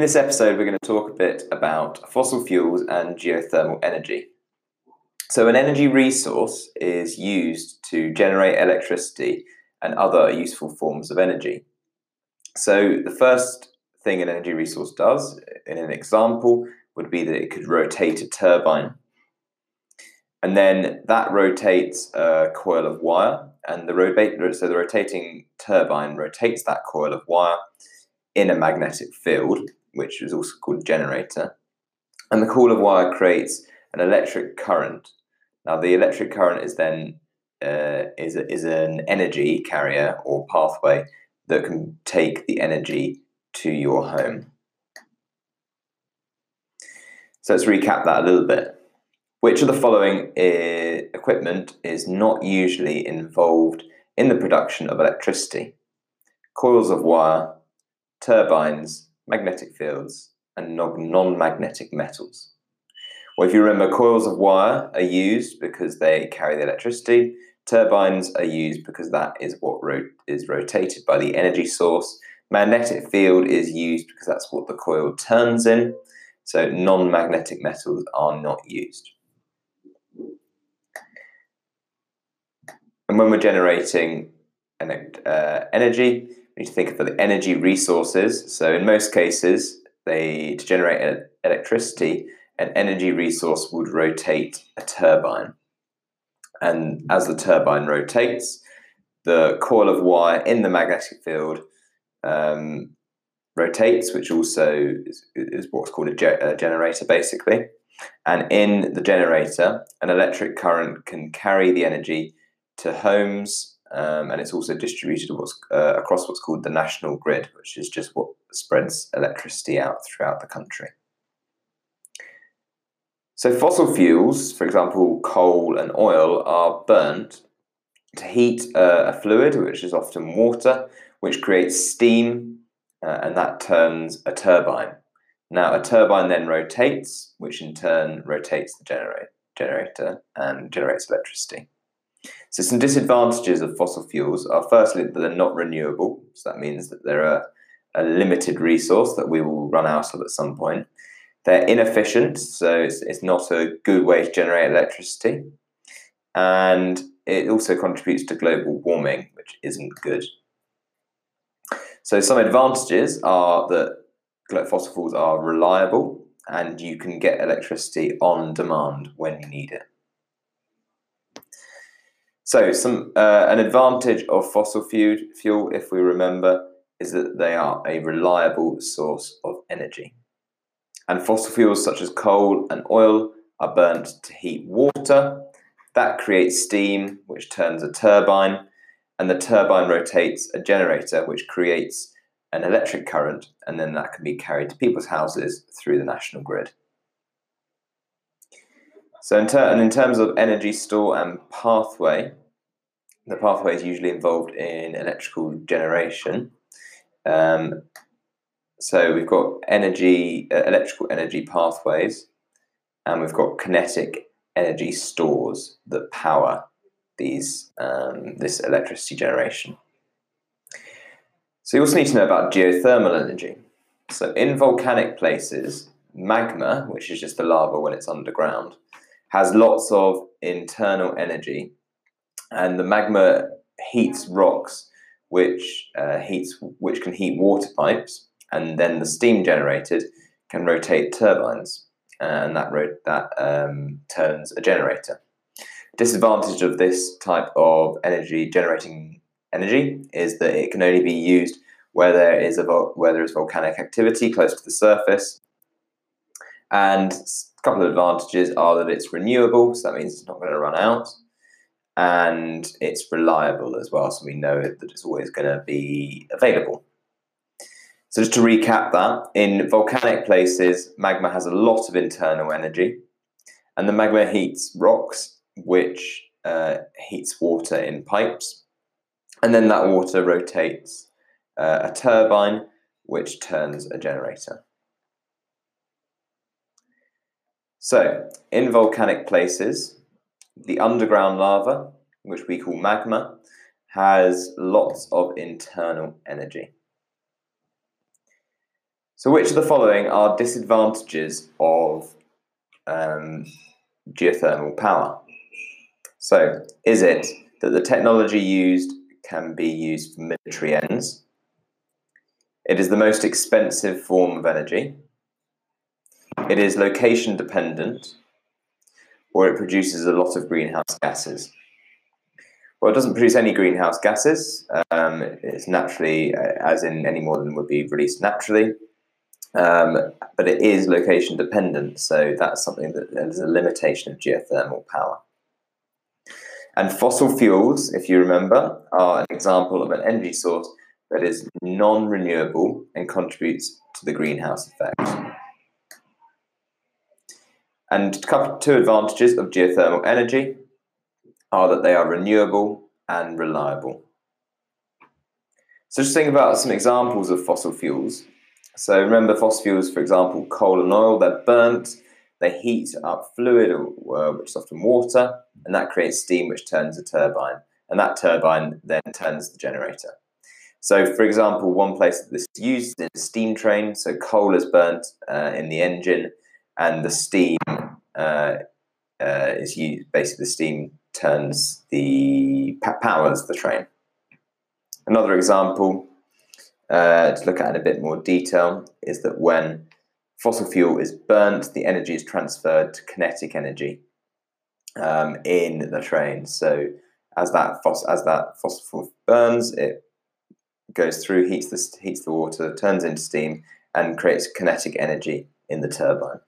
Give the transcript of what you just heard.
In this episode, we're going to talk a bit about fossil fuels and geothermal energy. So, an energy resource is used to generate electricity and other useful forms of energy. So, the first thing an energy resource does, in an example, would be that it could rotate a turbine. And then that rotates a coil of wire, and the so the rotating turbine rotates that coil of wire in a magnetic field, which is also called generator. And the coil of wire creates an electric current. Now, the electric current is then uh, is, is an energy carrier or pathway that can take the energy to your home. So let's recap that a little bit. Which of the following uh, equipment is not usually involved in the production of electricity? Coils of wire, turbines, magnetic fields, and non magnetic metals. Well, if you remember, coils of wire are used because they carry the electricity. Turbines are used because that is what ro- is rotated by the energy source. Magnetic field is used because that's what the coil turns in. So non magnetic metals are not used. And when we're generating uh, energy, need to think of the energy resources. So in most cases, they to generate electricity, an energy resource would rotate a turbine. And as the turbine rotates, the coil of wire in the magnetic field um, rotates, which also is, is what's called a, ge- a, generator, basically. And in the generator, an electric current can carry the energy to homes, um, and it's also distributed what's, uh, across what's called the national grid, which is just what spreads electricity out throughout the country. So, fossil fuels, for example, coal and oil, are burnt to heat uh, a fluid, which is often water, which creates steam, uh, and that turns a turbine. Now, a turbine then rotates, which in turn rotates the generator, generator and generates electricity. So some disadvantages of fossil fuels are firstly that they're not renewable. So that means that they're a, a limited resource that we will run out of at some point. They're inefficient, so it's, it's not a good way to generate electricity. And it also contributes to global warming, which isn't good. So some advantages are that fossil fuels are reliable and you can get electricity on demand when you need it. So, some uh, an advantage of fossil fuel, fuel, if we remember, is that they are a reliable source of energy. And fossil fuels such as coal and oil are burnt to heat water. That creates steam, which turns a turbine, and the turbine rotates a generator, which creates an electric current, and then that can be carried to people's houses through the national grid. So, in, ter- and in terms of energy store and pathway, the pathway is usually involved in electrical generation. Um, so we've got energy, uh, electrical energy pathways, and we've got kinetic energy stores that power these um, this electricity generation. So you also need to know about geothermal energy. So in volcanic places, magma, which is just the lava when it's underground, has lots of internal energy and the magma heats rocks, which uh, heats which can heat water pipes, and then the steam generated can rotate turbines, and that ro- that um, turns a generator. Disadvantage of this type of energy generating energy is that it can only be used where there is a where there is volcanic activity close to the surface. And a couple of advantages are that it's renewable, so that means it's not going to run out and it's reliable as well, so we know that it's always going to be available. So, just to recap that, in volcanic places, magma has a lot of internal energy, and the magma heats rocks, which uh, heats water in pipes, and then that water rotates uh, a turbine, which turns a generator. So, in volcanic places, the underground lava, which we call magma, has lots of internal energy. So, which of the following are disadvantages of um, geothermal power? So, is it that the technology used can be used for military ends? It is the most expensive form of energy. It is location dependent, or it produces a lot of greenhouse gases. Well, it doesn't produce any greenhouse gases. Um, it's naturally, uh, as in any more than would be released naturally. Um, but it is location dependent, so that's something that there's a limitation of geothermal power. And fossil fuels, if you remember, are an example of an energy source that is non renewable and contributes to the greenhouse effect. And two advantages of geothermal energy are that they are renewable and reliable. So just think about some examples of fossil fuels. So remember fossil fuels, for example, coal and oil, they're burnt, they heat up fluid, uh, which is often water, and that creates steam which turns a turbine. And that turbine then turns the generator. So, for example, one place that this is used is steam train. So, coal is burnt uh, in the engine, and the steam uh, uh, is used. Basically, the steam turns the powers the train. Another example uh, to look at in a bit more detail is that when fossil fuel is burnt, the energy is transferred to kinetic energy um, in the train. So as that as that fossil fuel burns, it goes through, heats the heats the water, turns into steam, and creates kinetic energy in the turbine.